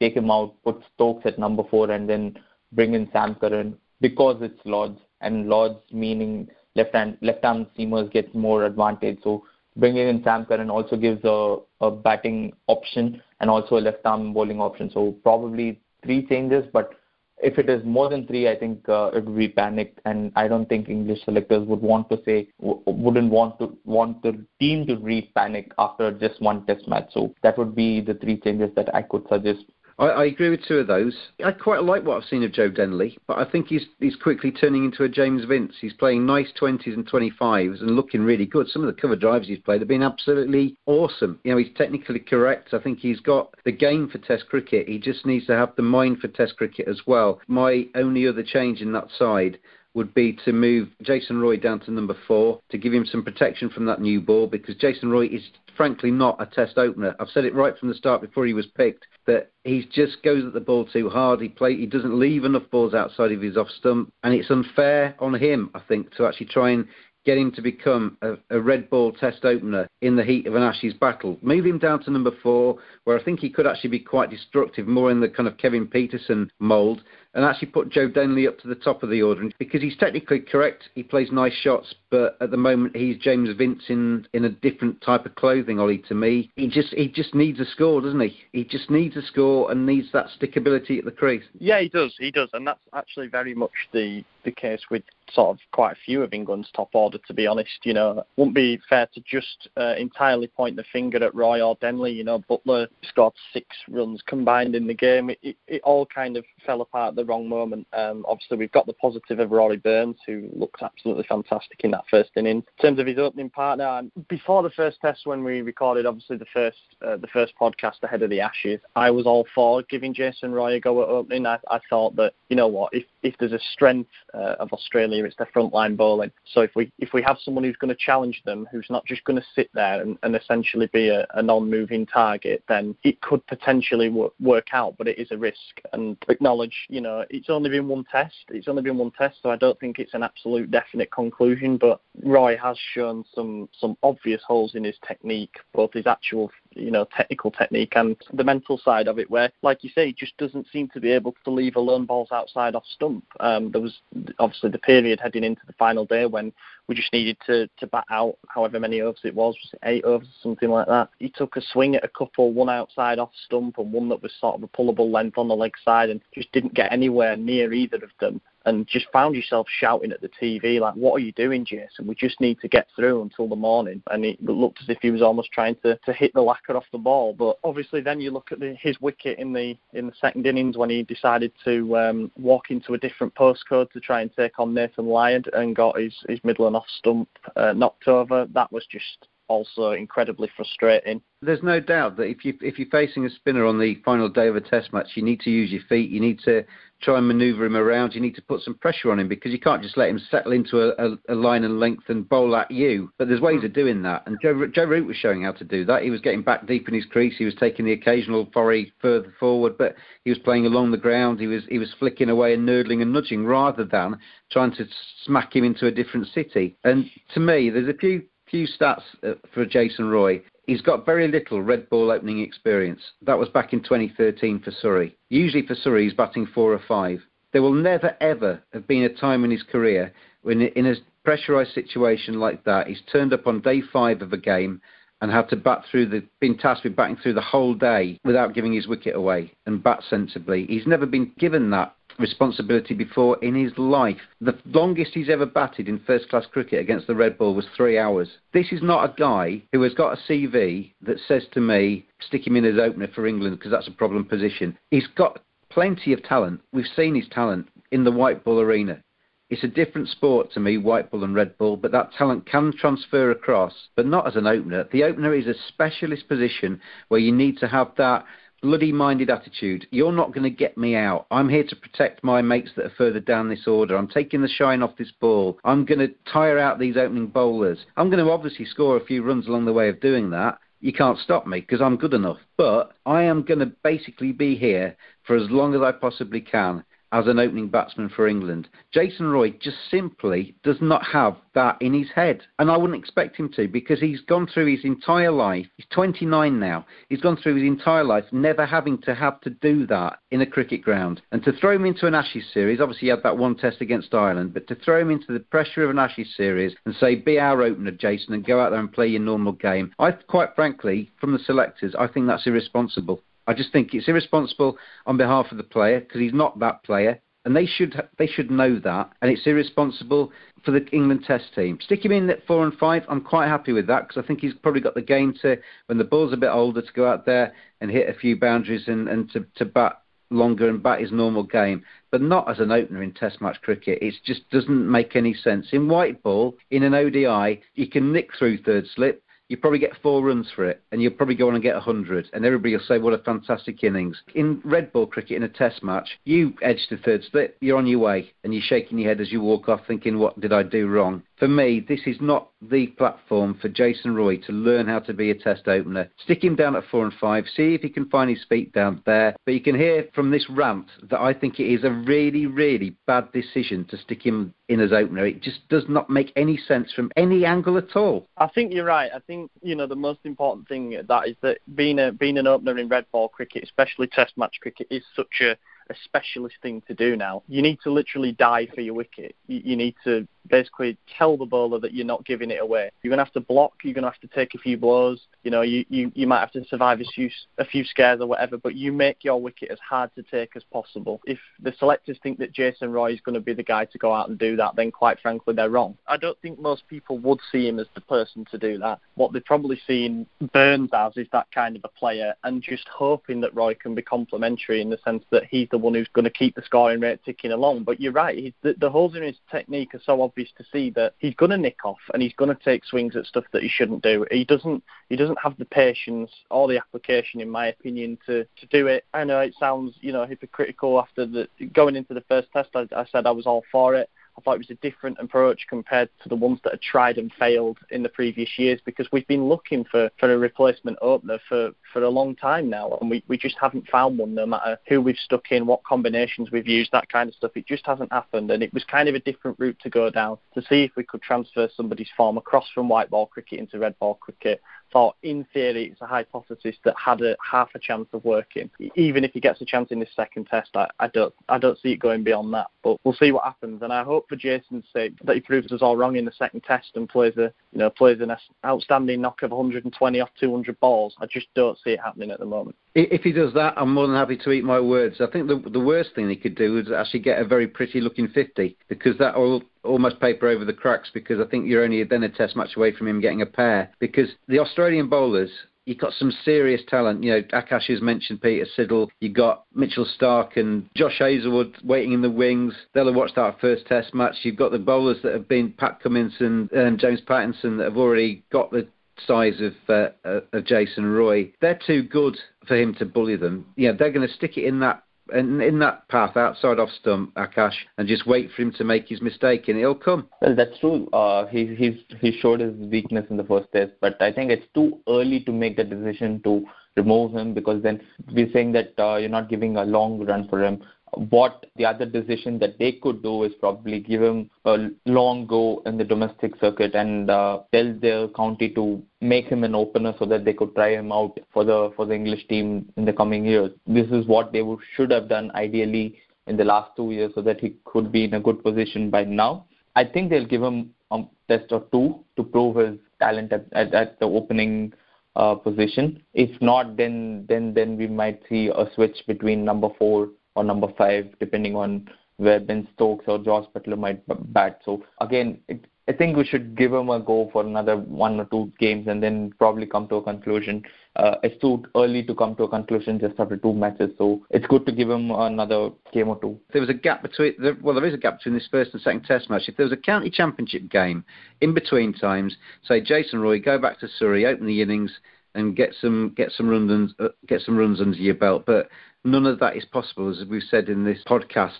take him out, put Stokes at number four, and then bring in Sam Curran because it's Lords, and Lords meaning left hand left arm seamers get more advantage. So bringing in Sam Curran also gives a, a batting option and also a left arm bowling option. So probably three changes, but if it is more than three, I think uh, it would be panicked, and I don't think English selectors would want to say w- wouldn't want to want the team to read panic after just one Test match. So that would be the three changes that I could suggest I, I, agree with two of those. I quite like what I've seen of Joe Denley, but I think he's he's quickly turning into a James Vince. He's playing nice 20s and 25s and looking really good. Some of the cover drives he's played have been absolutely awesome. You know, he's technically correct. I think he's got the game for Test cricket. He just needs to have the mind for Test cricket as well. My only other change in that side would be to move Jason Roy down to number four to give him some protection from that new ball because Jason Roy is frankly not a test opener. I've said it right from the start before he was picked that he just goes at the ball too hard. He play he doesn't leave enough balls outside of his off stump, and it's unfair on him, I think, to actually try and get him to become a, a, red ball test opener in the heat of an Ashes battle. Move him down to number four, where I think he could actually be quite destructive, more in the kind of Kevin Pietersen mould, and actually put Joe Denley up to the top of the order. Because he's technically correct, he plays nice shots, but at the moment he's James Vince in, in a different type of clothing, Ollie, to me. He just he just needs a score, doesn't he? He just needs a score and needs that stickability at the crease. Yeah, he does, he does, and that's actually very much the, the case with sort of quite a few of England's top order, to be honest. You know, wouldn't be fair to just uh, entirely point the finger at Roy or Denley. You know, Buttler scored six runs combined in the game. It, it, it all kind of fell apart at the wrong moment. Um, obviously, we've got the positive of Rory Burns, who looked absolutely fantastic in that first inning. In terms of his opening partner, before the first test, when we recorded, obviously the first uh, the first podcast ahead of the Ashes, I was all for giving Jason Roy a go at opening. I, I thought that you know what, if if there's a strength uh, of Australia, it's their frontline bowling. So if we if we have someone who's going to challenge them, who's not just going to sit there and, and essentially be a, a, non-moving target, then it could potentially work out. But it is a risk, and acknowledge, you know, it's only been one test. It's only been one test, so I don't think it's an absolute definite conclusion. But Roy has shown some some obvious holes in his technique, both his actual you know technical technique and the mental side of it, where like you say, he just doesn't seem to be able to leave alone balls outside off stump. Um, there was obviously the period heading into the final day when we just needed to to bat out however many overs it was, was it eight overs or something like that. He took a swing at a couple, one outside off stump and one that was sort of a pullable length on the leg side, and just didn't get anywhere near either of them and just found yourself shouting at the TV like, "What are you doing, Jason? We just need to get through until the morning." And it looked as if he was almost trying to, to hit the lacquer off the ball. But obviously, then you look at the, his wicket in the in the second innings when he decided to um, walk into a different postcode to try and take on Nathan Lyon and got his his middle and off stump uh, knocked over. That was just also incredibly frustrating. There's no doubt that if you if you're facing a spinner on the final day of a Test match, you need to use your feet. You need to try and manoeuvre him around. You need to put some pressure on him because you can't just let him settle into a, a, a line and length and bowl at you. But there's ways of doing that, and Joe, Joe Root was showing how to do that. He was getting back deep in his crease. He was taking the occasional foray further forward, but he was playing along the ground. He was he was flicking away and nurdling and nudging rather than trying to smack him into a different city. And to me, there's a few few stats uh, for Jason Roy. He's got very little red ball opening experience. That was back in 2013 for Surrey. Usually for Surrey, he's batting four or five. There will never, ever have been a time in his career when, in a pressurised situation like that, he's turned up on day five of a game and had to bat through the, been tasked with batting through the whole day without giving his wicket away and bat sensibly. He's never been given that responsibility before in his life. The longest he's ever batted in first class cricket against the red ball was three hours. This is not a guy who has got a CV that says to me, stick him in as opener for England because that's a problem position. He's got plenty of talent. We've seen his talent in the white ball arena. It's a different sport to me, white ball and red ball, but that talent can transfer across, but not as an opener. The opener is a specialist position where you need to have that bloody minded attitude. You're not going to get me out. I'm here to protect my mates that are further down this order. I'm taking the shine off this ball. I'm going to tire out these opening bowlers. I'm going to obviously score a few runs along the way of doing that. You can't stop me because I'm good enough. But I am going to basically be here for as long as I possibly can as an opening batsman for England. Jason Roy just simply does not have that in his head. And I wouldn't expect him to because he's gone through his entire life. He's 29 now. He's gone through his entire life never having to have to do that in a cricket ground. And to throw him into an Ashes series, obviously he had that one test against Ireland, but to throw him into the pressure of an Ashes series and say, be our opener, Jason, and go out there and play your normal game, I quite frankly, from the selectors, I think that's irresponsible. I just think it's irresponsible on behalf of the player because he's not that player, and they should they should know that. And it's irresponsible for the England Test team. Stick him in at four and five. I'm quite happy with that because I think he's probably got the game to when the ball's a bit older to go out there and hit a few boundaries and, and to, to bat longer and bat his normal game, but not as an opener in Test match cricket. It just doesn't make any sense. In white ball, in an ODI, you can nick through third slip you probably get four runs for it, and you'll probably go on and get 100, and everybody will say, what a fantastic innings. In red ball cricket, in a test match, you edge the third slip, you're on your way, and you're shaking your head as you walk off thinking, what did I do wrong? For me, this is not the platform for Jason Roy to learn how to be a test opener. Stick him down at four and five, see if he can find his feet down there. But you can hear from this rant that I think it is a really, really bad decision to stick him in as opener. It just does not make any sense from any angle at all. I think you're right. I think you know the most important thing that is that being a being an opener in red ball cricket, especially Test match cricket, is such a a specialist thing to do now. You need to literally die for your wicket. You, you need to basically tell the bowler that you're not giving it away. You're going to have to block. You're going to have to take a few blows. You know, you, you, you might have to survive a few a few scares or whatever. But you make your wicket as hard to take as possible. If the selectors think that Jason Roy is going to be the guy to go out and do that, then quite frankly they're wrong. I don't think most people would see him as the person to do that. What they've probably seen Burns as is that kind of a player, and just hoping that Roy can be complementary in the sense that he's the one who's going to keep the scoring rate ticking along. But you're right. He's, the, the holes in his technique are so obvious to see that he's going to nick off and he's going to take swings at stuff that he shouldn't do. He doesn't he doesn't have the patience or the application, in my opinion, to, to do it. I know it sounds you know hypocritical after the going into the first test. I, I said I was all for it. I thought it was a different approach compared to the ones that had tried and failed in the previous years because we've been looking for, for a replacement opener for, for a long time now and we, we just haven't found one no matter who we've stuck in, what combinations we've used, that kind of stuff. It just hasn't happened and it was kind of a different route to go down to see if we could transfer somebody's form across from white ball cricket into red ball cricket thought in theory it's a hypothesis that had a half a chance of working. Even if he gets a chance in this second test, I, I don't I don't see it going beyond that. But we'll see what happens. And I hope for Jason's sake that he proves us all wrong in the second test and plays a you know plays an outstanding knock of 120 off 200 balls. I just don't see it happening at the moment. If he does that, I'm more than happy to eat my words. I think the the worst thing he could do is actually get a very pretty looking 50 because that will almost paper over the cracks because I think you're only then a test match away from him getting a pair because the Australian bowlers you've got some serious talent. You know, Akash has mentioned Peter Siddle. You've got Mitchell Starc and Josh Hazlewood waiting in the wings. They'll have watched our first test match. You've got the bowlers that have been Pat Cummins and, and James Pattinson that have already got the size of, uh, uh, of Jason Roy. They're too good for him to bully them. Yeah, they're going to stick it in that in, in that path outside off stump, Akash, and just wait for him to make his mistake, and it'll come. Well, that's true. Uh, he he's he showed his weakness in the first test, but I think it's too early to make the decision to remove him because then we're saying that uh, you're not giving a long run for him what the other decision that they could do is probably give him a long go in the domestic circuit and uh, tell their county to make him an opener so that they could try him out for the for the English team in the coming years. This is what they would, should have done ideally in the last two years so that he could be in a good position by now. I think they'll give him a test or two to prove his talent at, at, at the opening uh, position. If not, then then then we might see a switch between number four or number five, depending on where Ben Stokes or Josh Buttler might bat. So again, it, I think we should give him a go for another one or two games and then probably come to a conclusion. Uh, it's too early to come to a conclusion just after two matches, so it's good to give him another game or two. There was a gap between, well, there is a gap between this first and second Test match. If there was a county championship game in between times, say Jason Roy, go back to Surrey, open the innings, and get some get some runs get some runs under your belt. But none of that is possible, as we've said in this podcast.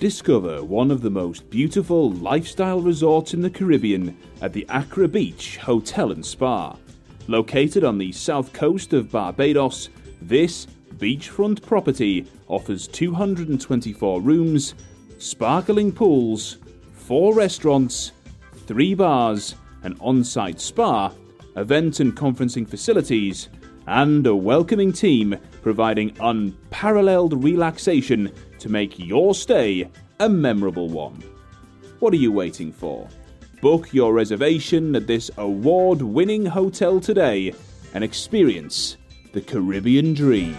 Discover one of the most beautiful lifestyle resorts in the Caribbean at the Accra Beach Hotel and Spa. Located on the south coast of Barbados, this beachfront property offers 224 rooms, sparkling pools, four restaurants, three bars, an on site spa, event and conferencing facilities, and a welcoming team providing unparalleled relaxation to make your stay a memorable one. What are you waiting for? Book your reservation at this award winning hotel today and experience the Caribbean dream.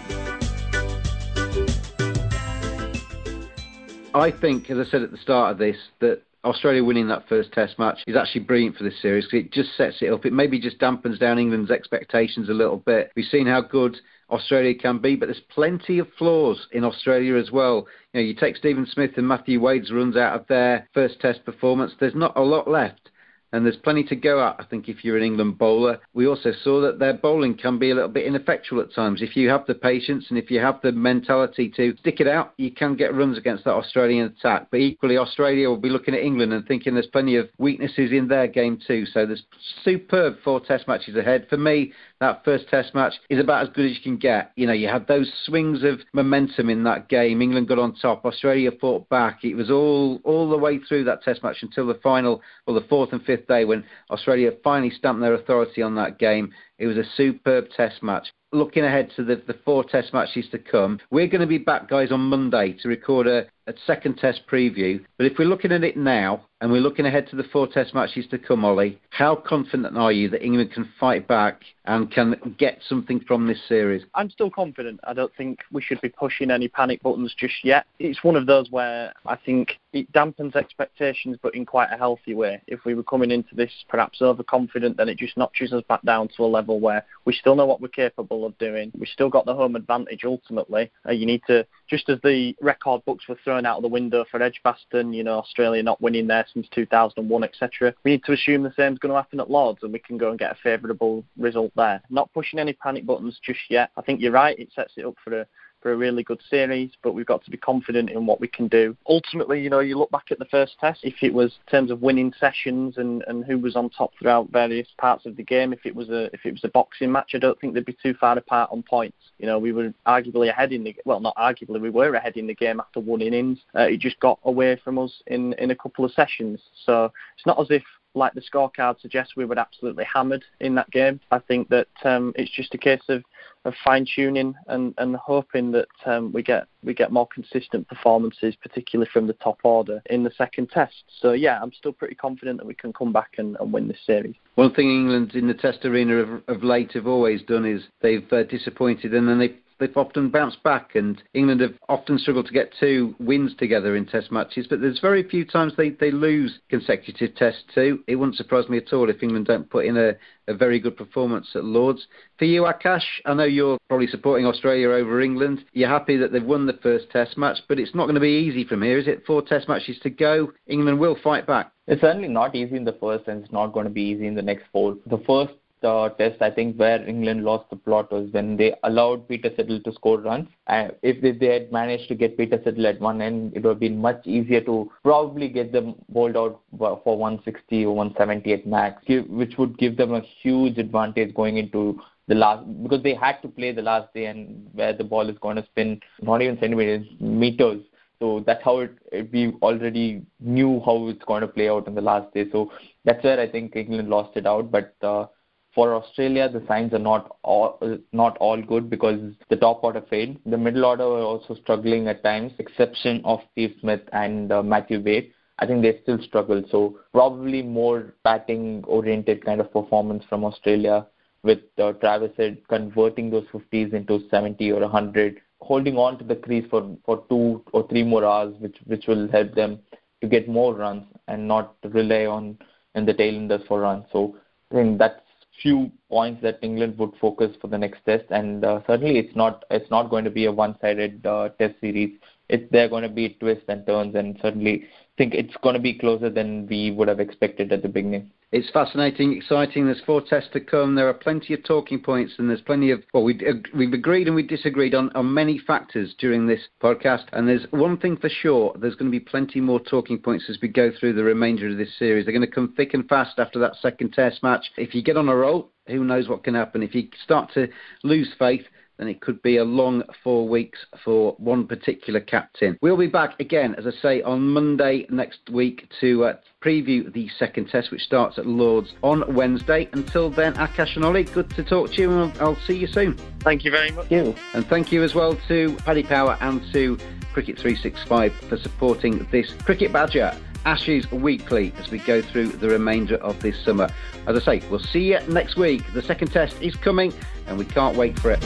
I think, as I said at the start of this, that Australia winning that first Test match is actually brilliant for this series because it just sets it up. It maybe just dampens down England's expectations a little bit. We've seen how good Australia can be, but there's plenty of flaws in Australia as well. You know, you take Steven Smith and Matthew Wade's runs out of their first Test performance. There's not a lot left and there's plenty to go at, I think, if you're an England bowler. We also saw that their bowling can be a little bit ineffectual at times. If you have the patience and if you have the mentality to stick it out, you can get runs against that Australian attack. But equally, Australia will be looking at England and thinking there's plenty of weaknesses in their game too. So there's superb four test matches ahead. For me, that first test match is about as good as you can get. You know, you had those swings of momentum in that game. England got on top. Australia fought back. It was all all the way through that test match until the final, or the fourth and fifth day when Australia finally stamped their authority on that game. It was a superb test match looking ahead to the, the four test matches to come, we're going to be back, guys, on Monday to record a, a second test preview. But if we're looking at it now and we're looking ahead to the four test matches to come, Ollie, how confident are you that England can fight back and can get something from this series? I'm still confident. I don't think we should be pushing any panic buttons just yet. It's one of those where I think it dampens expectations, but in quite a healthy way. If we were coming into this perhaps overconfident, then it just notches us back down to a level where we still know what we're capable of doing. We still got the home advantage ultimately. Uh, you need to, just as the record books were thrown out of the window for Edgbaston, you know, Australia not winning there since 2001, etc. We need to assume the same is going to happen at Lords and we can go and get a favourable result there. Not pushing any panic buttons just yet. I think you're right. It sets it up for a for a really good series, but we've got to be confident in what we can do. Ultimately, you know, you look back at the first test, if it was in terms of winning sessions and, and who was on top throughout various parts of the game, if it was a if it was a boxing match, I don't think they'd be too far apart on points. You know, we were arguably ahead in the well, not arguably, we were ahead in the game after one innings. Uh, it just got away from us in in a couple of sessions. So it's not as if like the scorecard suggests, we were absolutely hammered in that game. I think that um, it's just a case of, of fine tuning and, and hoping that um, we get we get more consistent performances, particularly from the top order in the second test. So yeah, I'm still pretty confident that we can come back and, and win this series. One thing England in the Test arena of, of late have always done is they've uh, disappointed and then they they've often bounced back, and England have often struggled to get two wins together in Test matches. But there's very few times they, they lose consecutive Tests too. It wouldn't surprise me at all if England don't put in a, a very good performance at Lords. For you, Akash, I know you're probably supporting Australia over England. You're happy that they've won the first Test match, but it's not going to be easy from here, is it? Four Test matches to go. England will fight back. It's certainly not easy in the first, and it's not going to be easy in the next four. The first uh, test, I think, where England lost the plot was when they allowed Peter Siddle to score runs. Uh, if they, they had managed to get Peter Siddle at one end, it would have been much easier to probably get them bowled out for 160 or 170 at max, which would give them a huge advantage going into the last because they had to play the last day and where the ball is going to spin not even centimeters meters. So that's how it, it, we already knew how it's going to play out in the last day. So that's where i think england lost it out. But uh, for Australia, the signs are not all not all good because the top order failed. The middle order were also struggling at times, exception of Steve Smith and uh, Matthew Wade. I think they still struggle. So probably more batting oriented kind of performance from Australia with uh, Travis converting those 50s into 70 or 100, holding on to the crease for, for two or three more hours, which which will help them to get more runs and not rely on in the tail enders for runs. So I think that's few points that England would focus for the next test, and uh, certainly it's not it's not going to be a one-sided uh, test series. It's there going to be twists and turns, and certainly think it's going to be closer than we would have expected at the beginning. It's fascinating, exciting. There's four tests to come. There are plenty of talking points, and there's plenty of well, we we've agreed and we disagreed on, on many factors during this podcast. And there's one thing for sure: there's going to be plenty more talking points as we go through the remainder of this series. They're going to come thick and fast after that second test match. If you get on a roll, who knows what can happen? If you start to lose faith, then it could be a long four weeks for one particular captain. We'll be back again, as I say, on Monday next week to uh, preview the second test, which starts at Lords on Wednesday. Until then, Akash and Ollie, good to talk to you, and I'll, I'll see you soon. Thank you very much. Thank you. And thank you as well to Paddy Power and to Cricket 365 for supporting this Cricket Badger. Ashes Weekly as we go through the remainder of this summer. As I say, we'll see you next week. The second test is coming and we can't wait for it.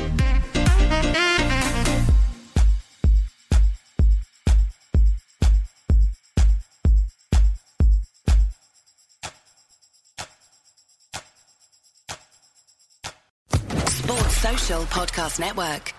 Sports Social Podcast Network.